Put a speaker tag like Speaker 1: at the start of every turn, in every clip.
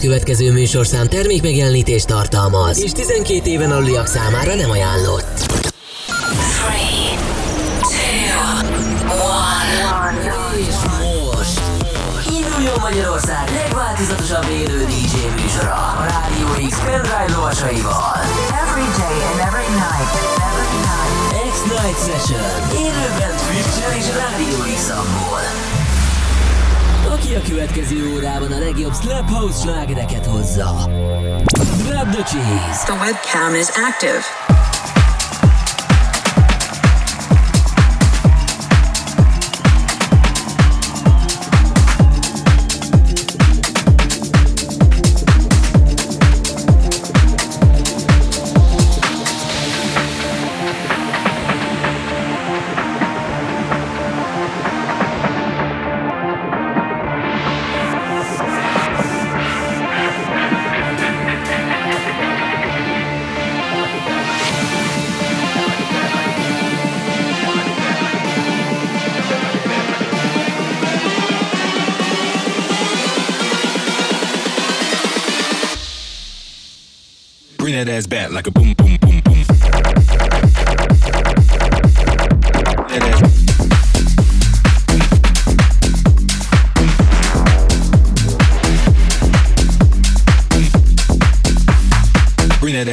Speaker 1: következő műsorszám termékmegjelenítést tartalmaz, és 12 éven aluliak számára nem ajánlott. 3, 2, 1. És most induljon Magyarország legváltozatosabb élő DJ műsora a Rádió X pendrive lovasaival.
Speaker 2: Every day and every night. Every night.
Speaker 1: X-Night Session. Élőben Twitch-en és Rádió X-amból. Aki a következő órában a legjobb Slap House slágereket hozza. Grab the cheese.
Speaker 2: The webcam is active.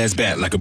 Speaker 3: Ass back like a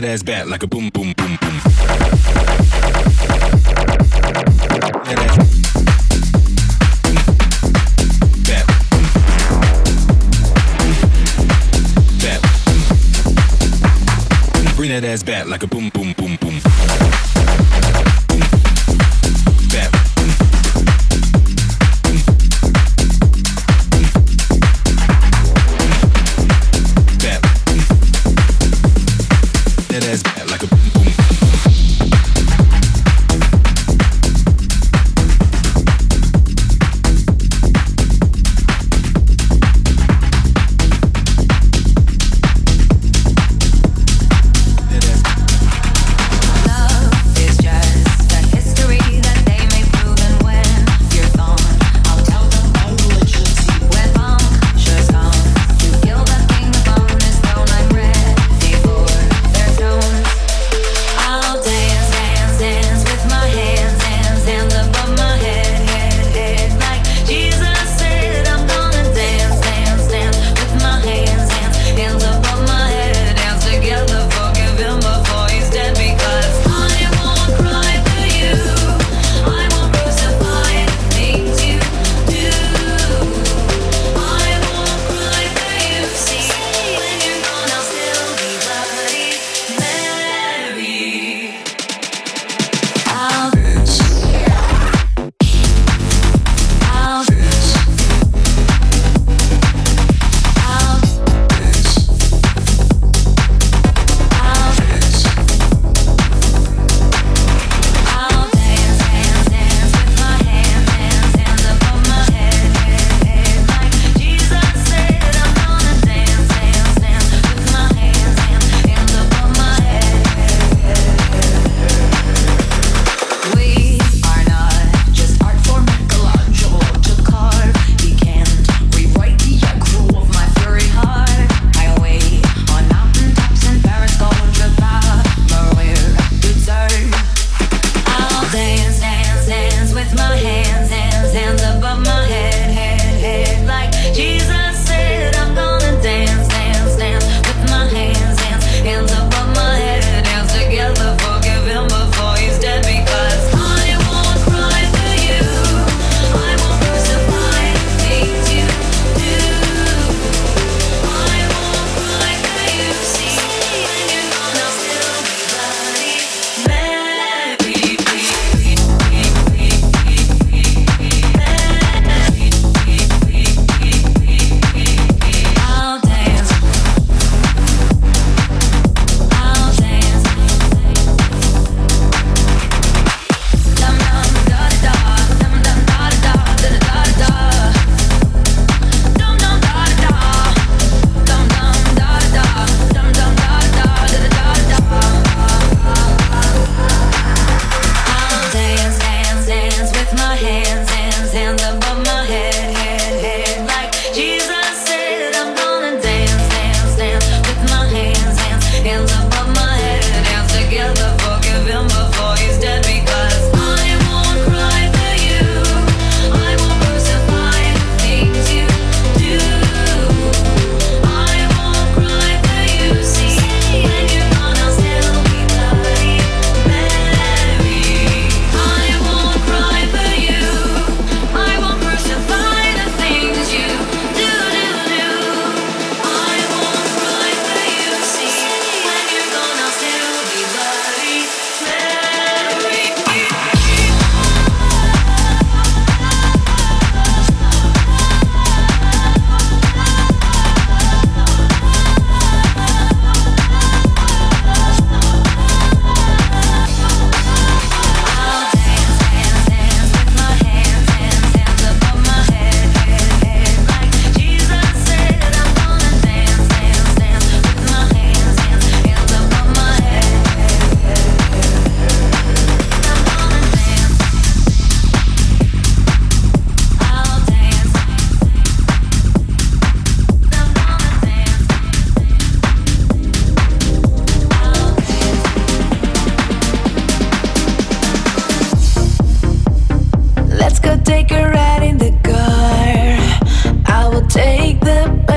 Speaker 3: that ass back like a boom, boom, boom, boom. That ass like a boom.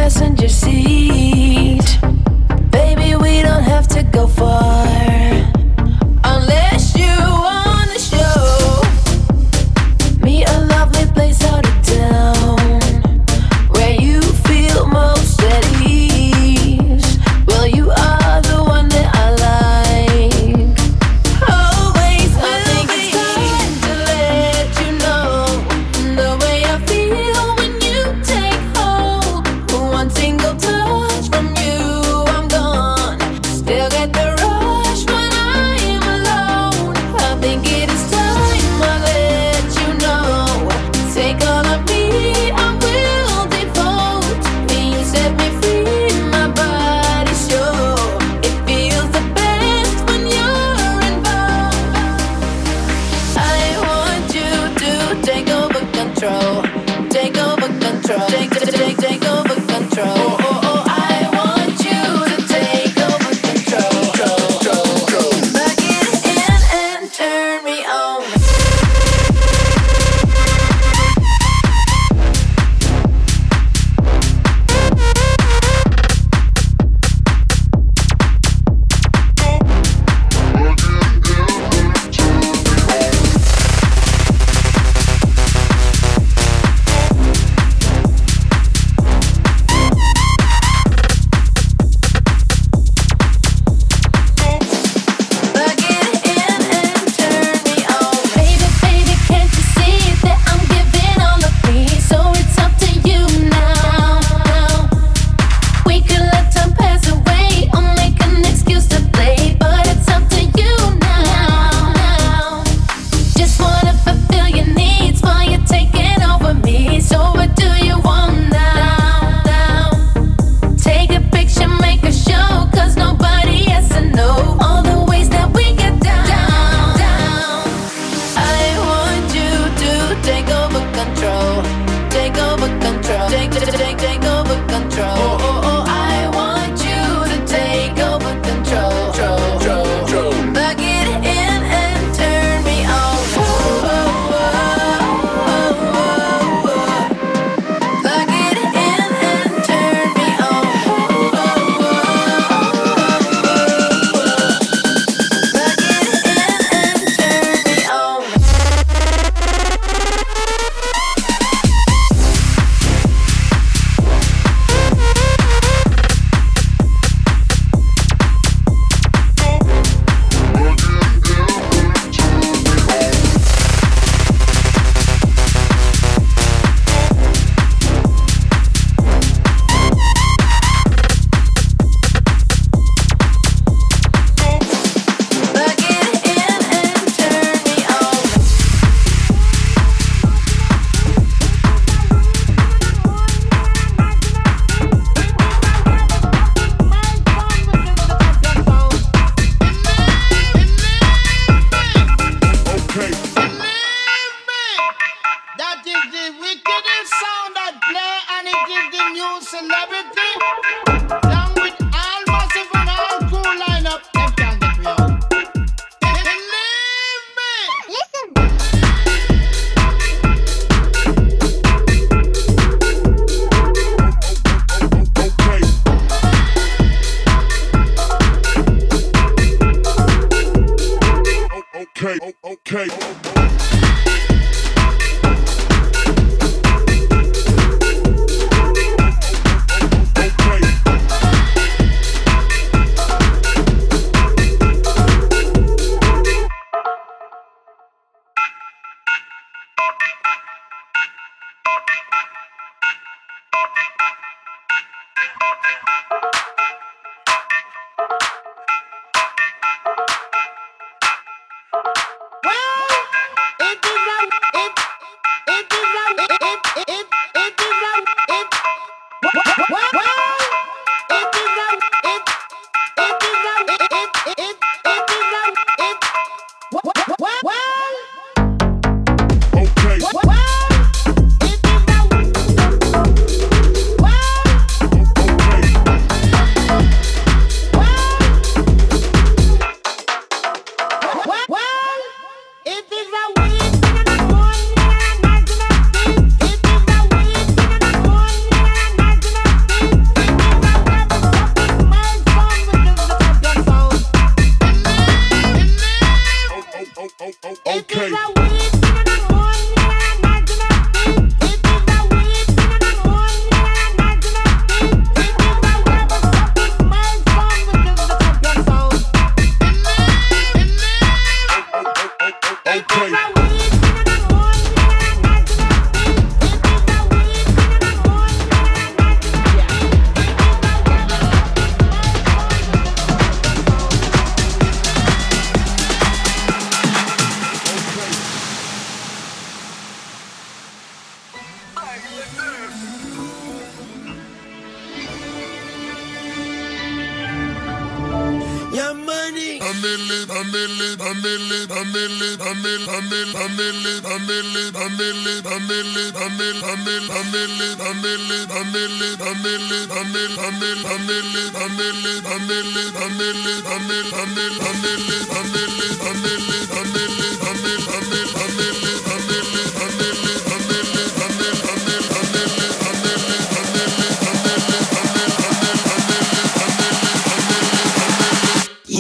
Speaker 4: Plug it in and turn me on.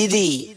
Speaker 5: Thank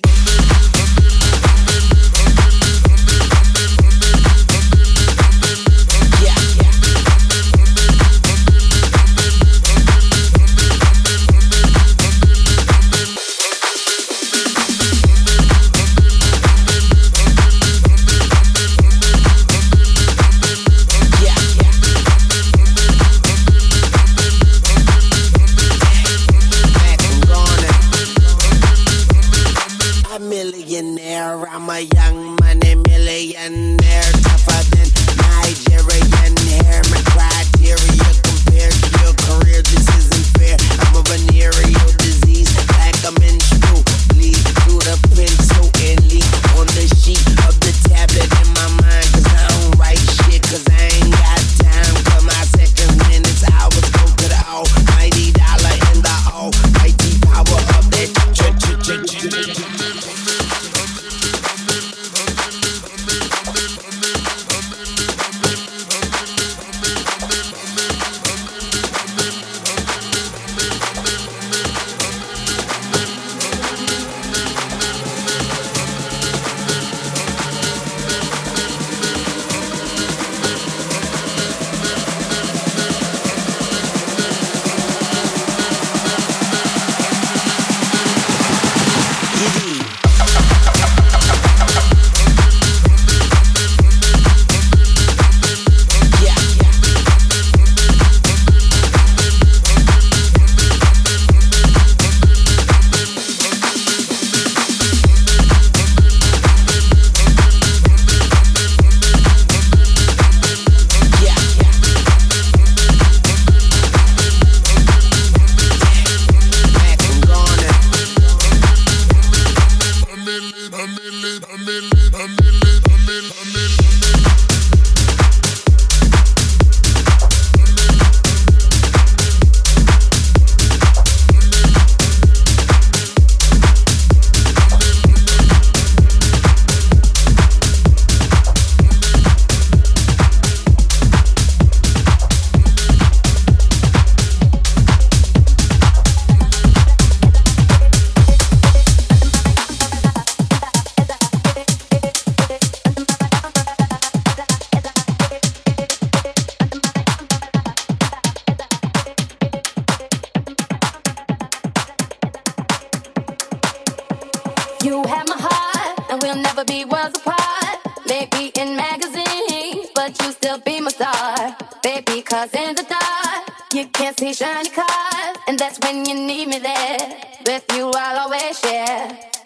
Speaker 6: need me there. With you, I'll always share.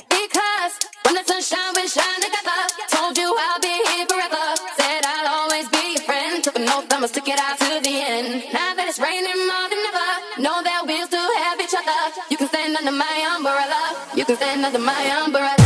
Speaker 6: Because when the sunshine will shine together, told you I'll be here forever. Said I'll always be your friend. Took an oath, I'ma stick it out to the end. Now that it's raining more than ever, know that we'll still have each other. You can stand under my umbrella. You can stand under my umbrella.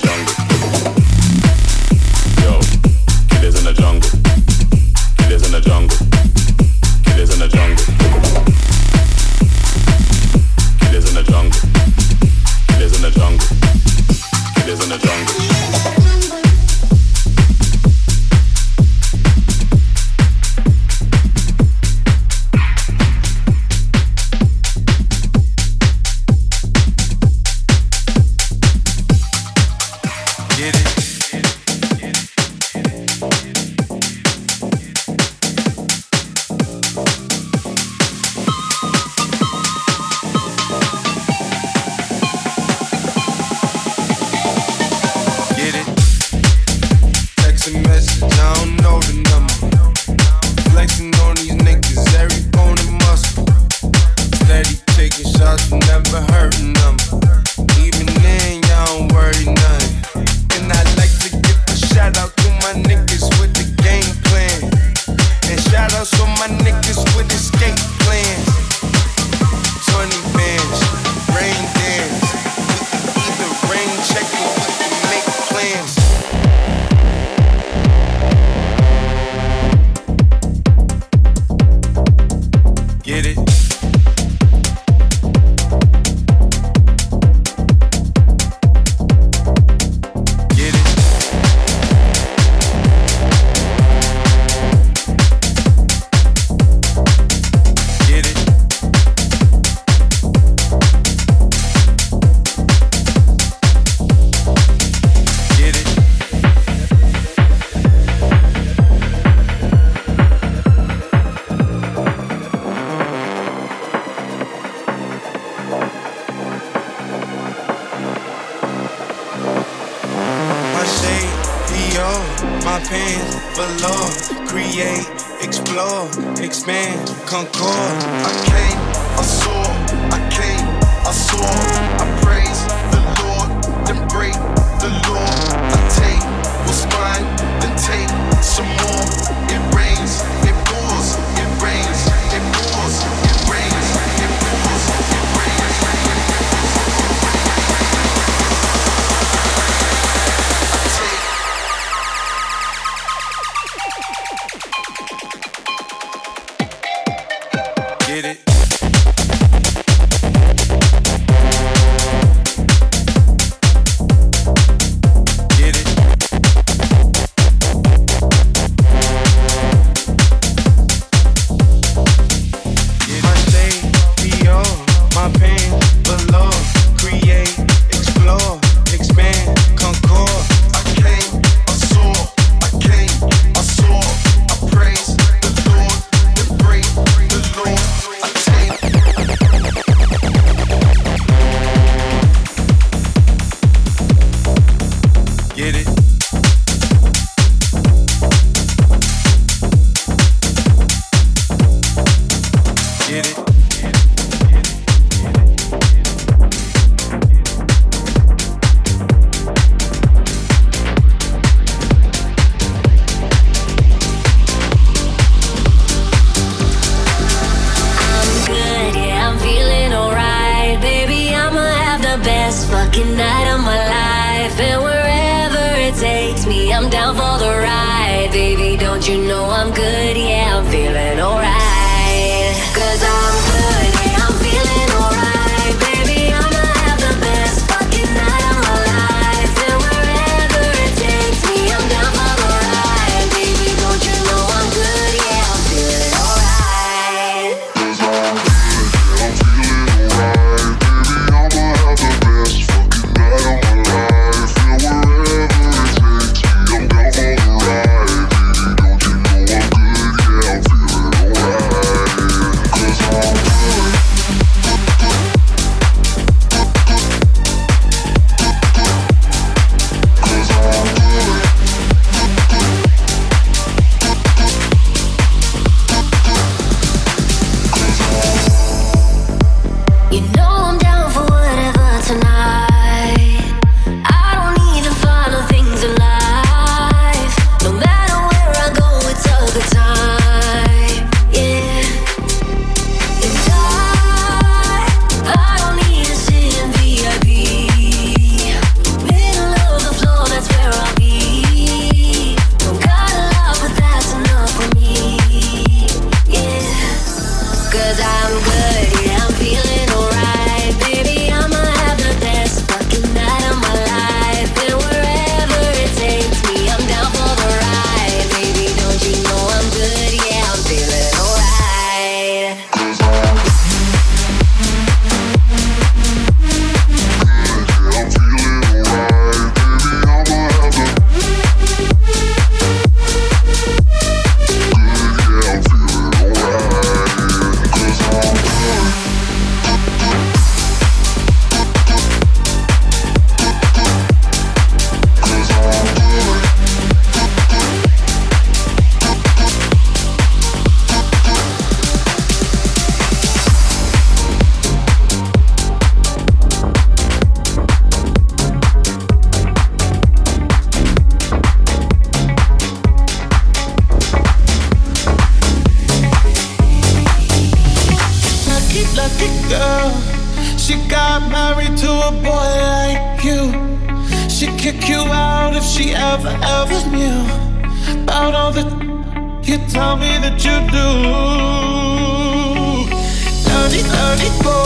Speaker 7: jungle. Dirty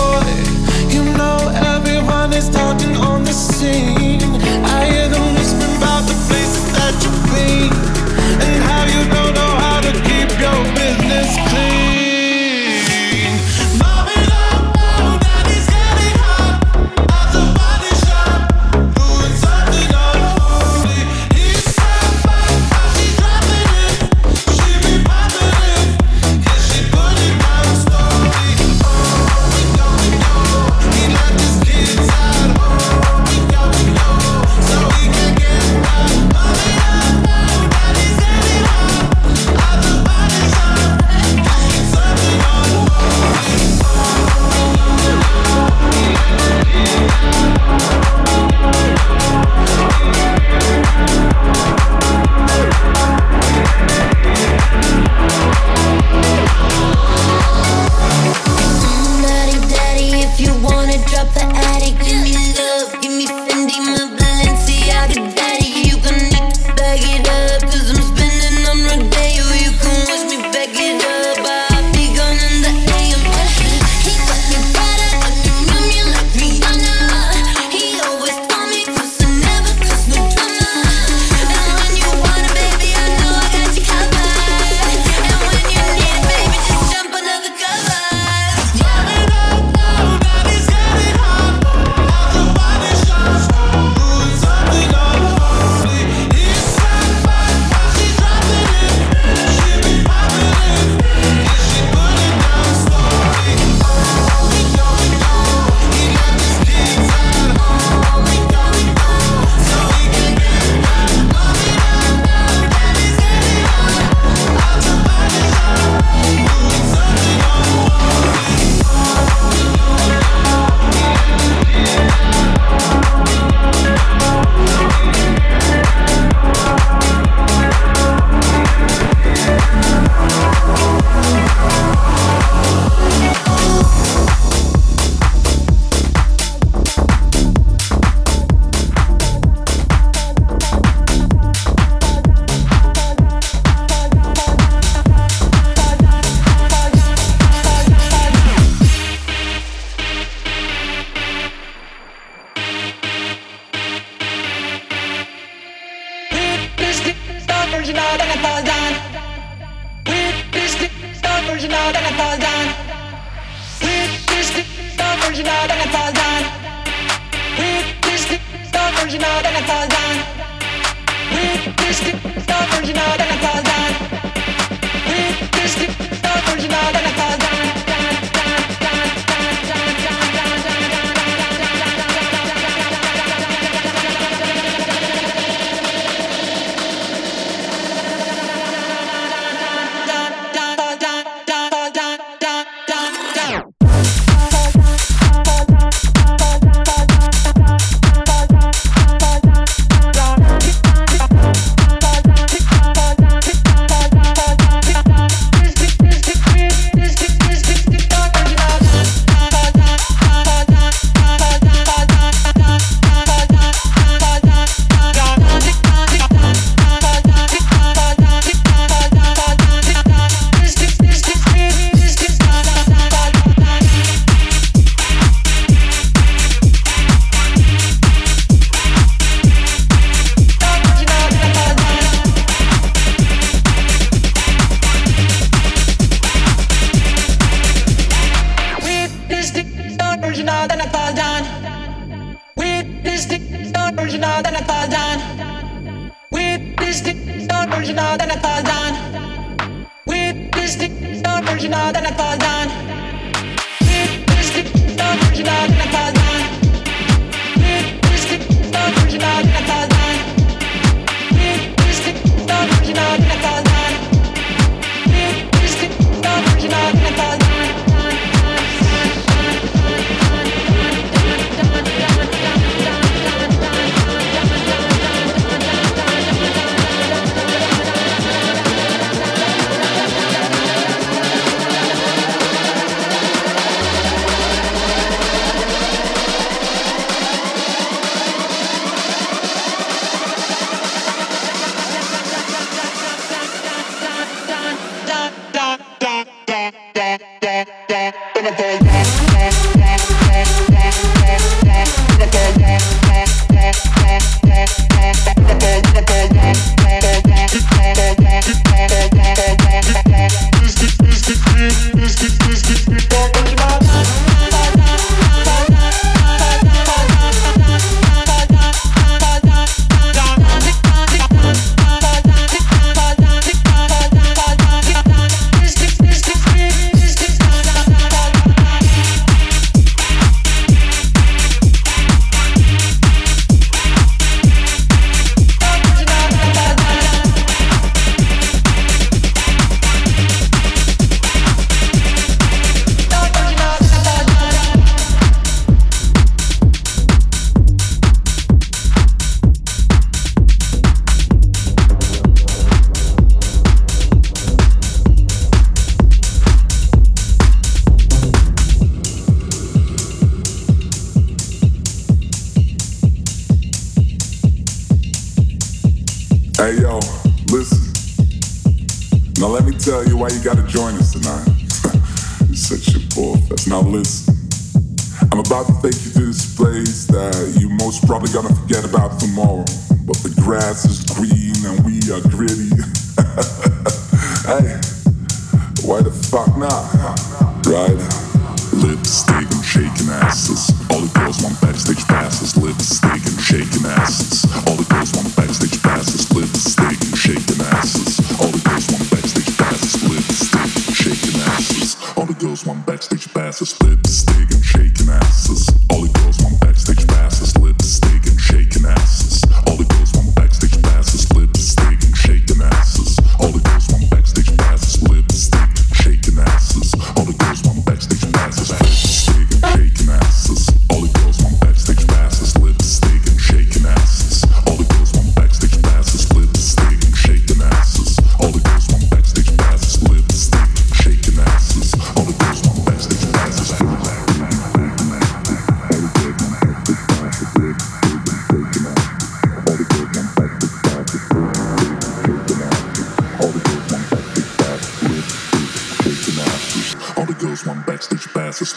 Speaker 7: passes.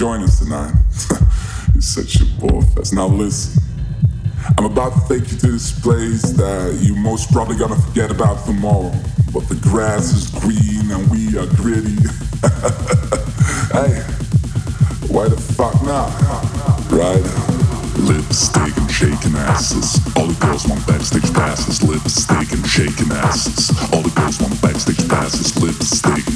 Speaker 7: join us tonight. it's such a bore fest. Now listen, I'm about to take you to this place that you most probably gonna forget about tomorrow. But the grass is green and we are gritty. hey, why the fuck not? Right? Lipstick and shaking asses. All the girls want backstage passes. Lipstick and shaking asses. All the girls want backstage passes. Lipstick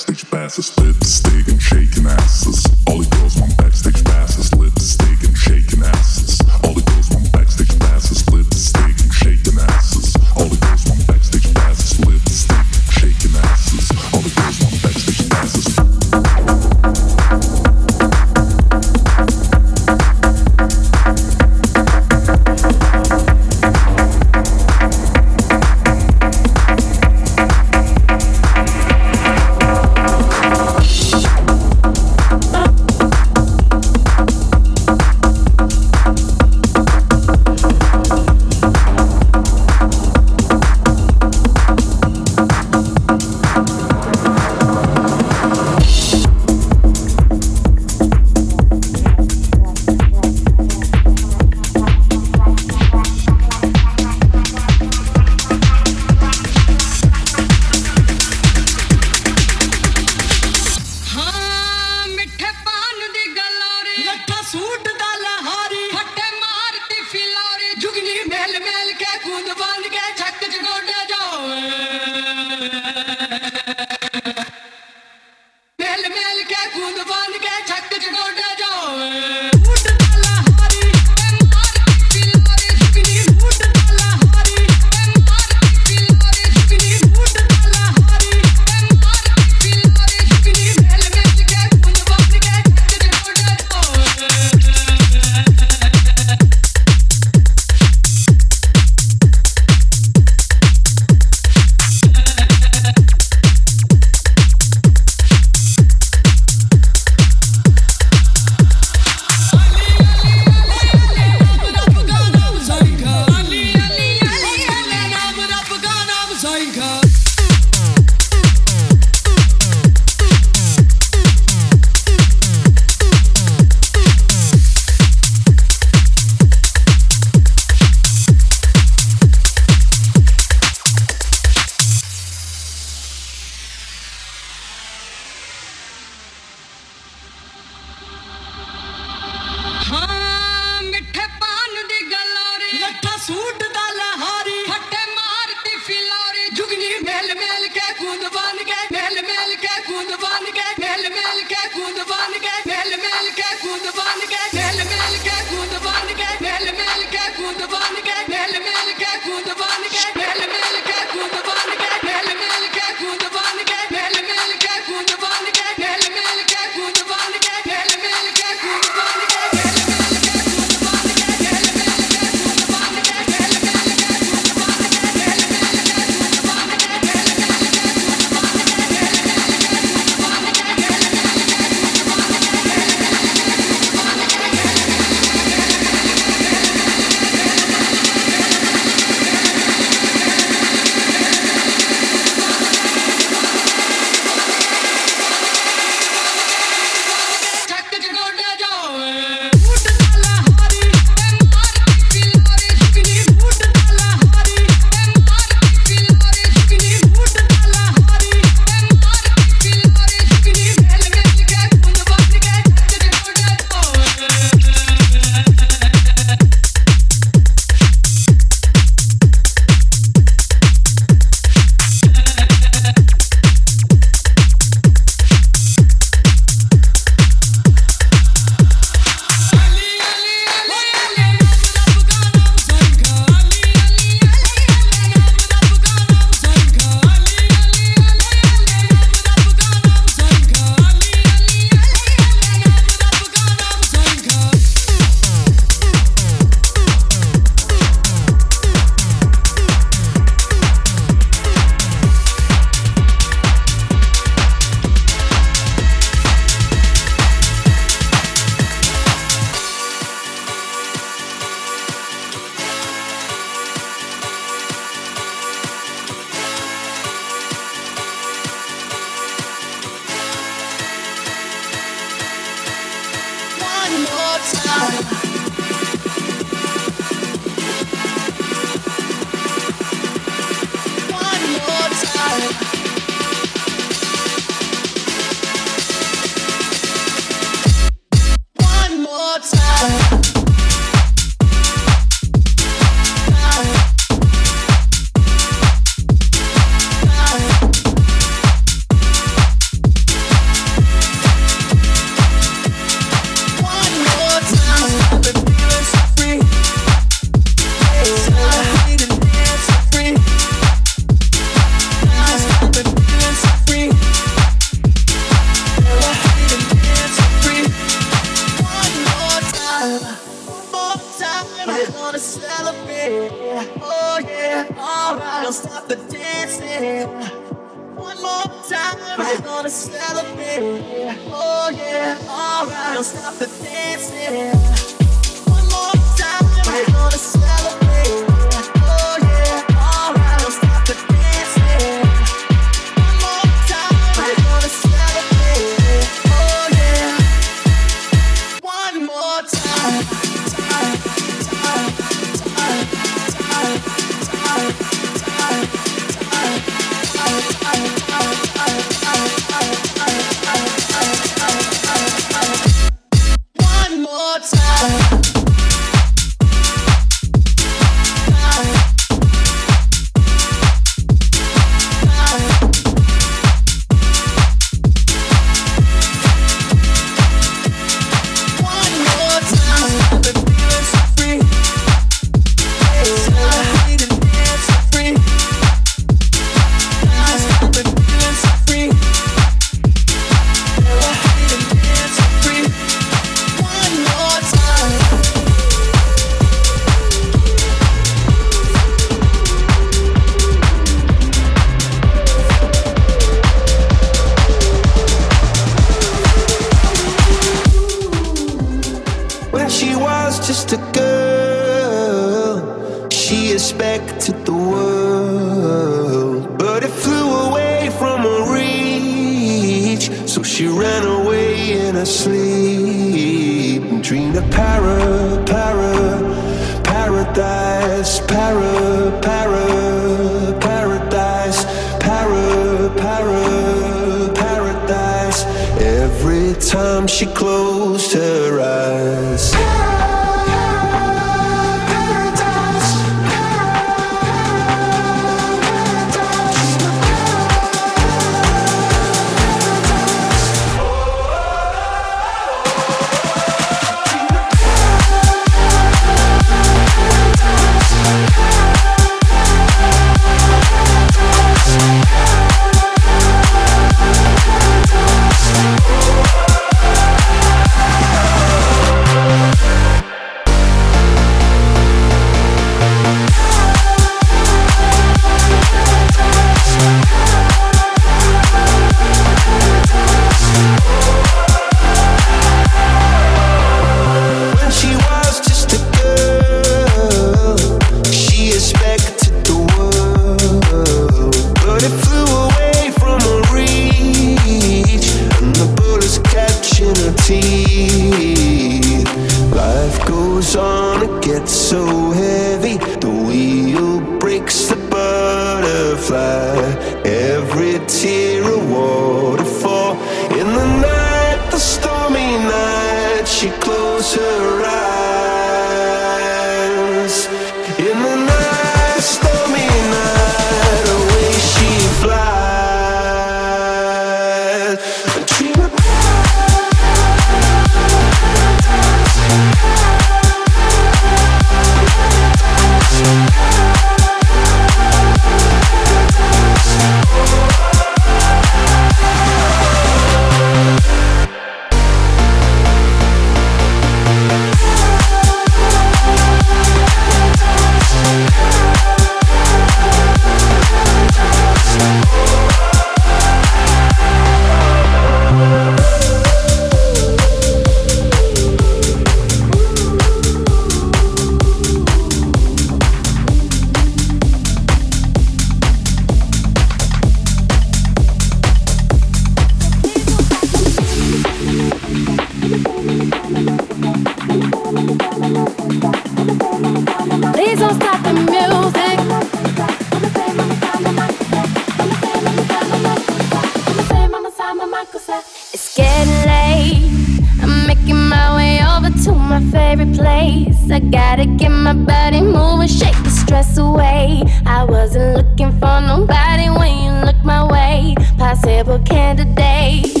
Speaker 8: It's getting late. I'm making my way over to my favorite place. I gotta get my body moving, shake the stress away. I wasn't looking for nobody when
Speaker 6: you looked my way. Possible candidate.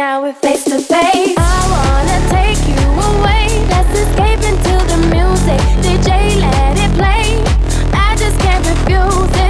Speaker 6: now we're face to face. I wanna take you away. Let's escape into the music. DJ, let it play. I just can't refuse it.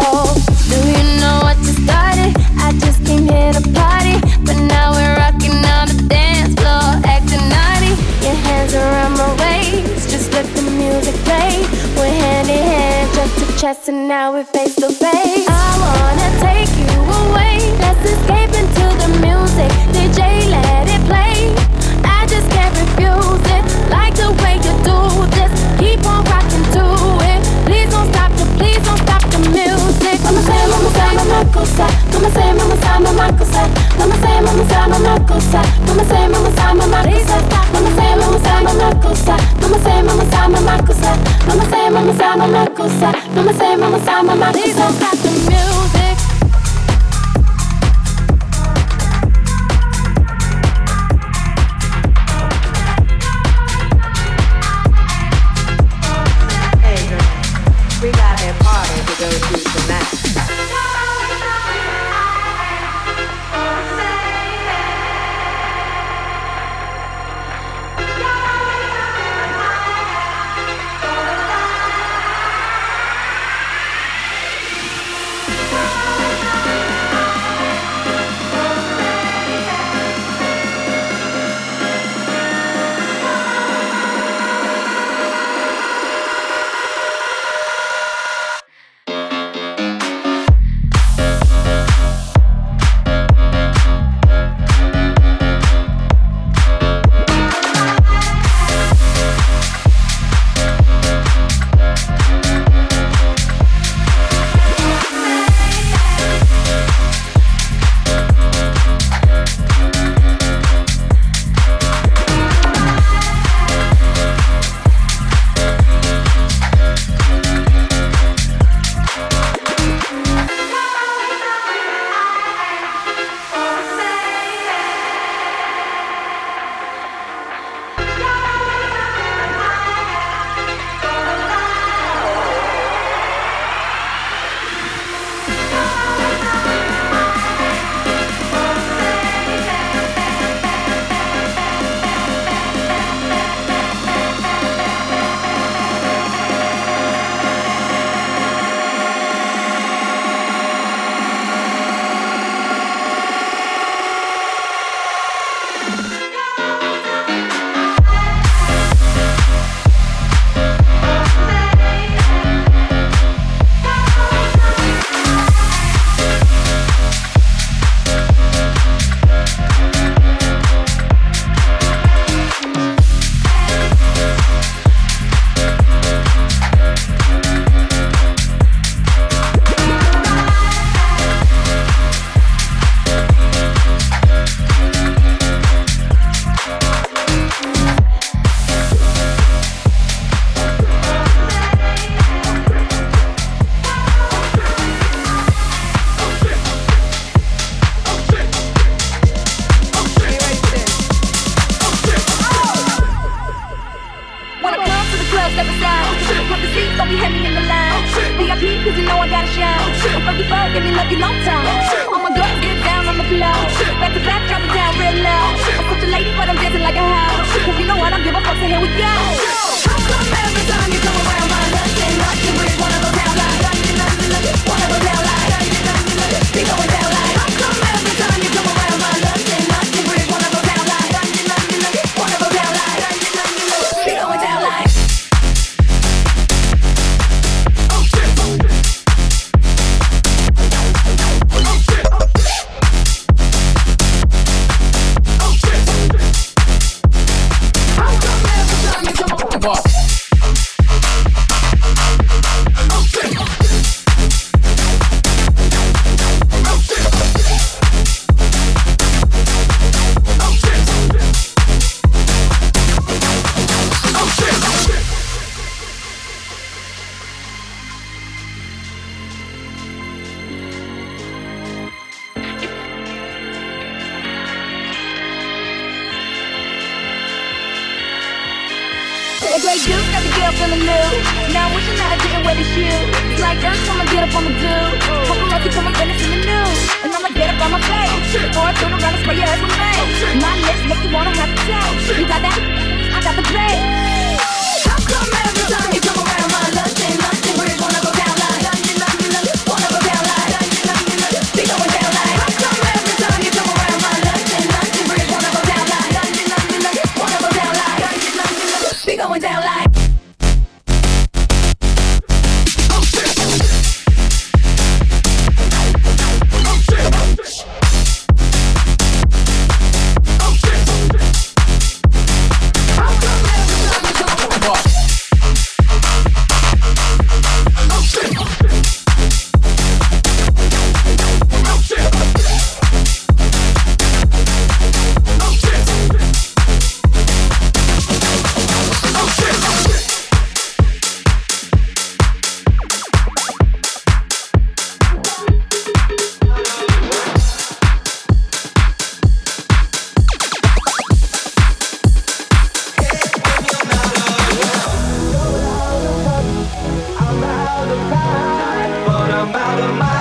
Speaker 6: at a party, but now we're rocking on the dance floor, acting naughty. Your hands around my waist, just let the music play. We're hand in hand, chest to chest, and now we're face to face. I wanna take you away, let's escape into the music. DJ, let it play.
Speaker 7: Ever.
Speaker 9: about a mile.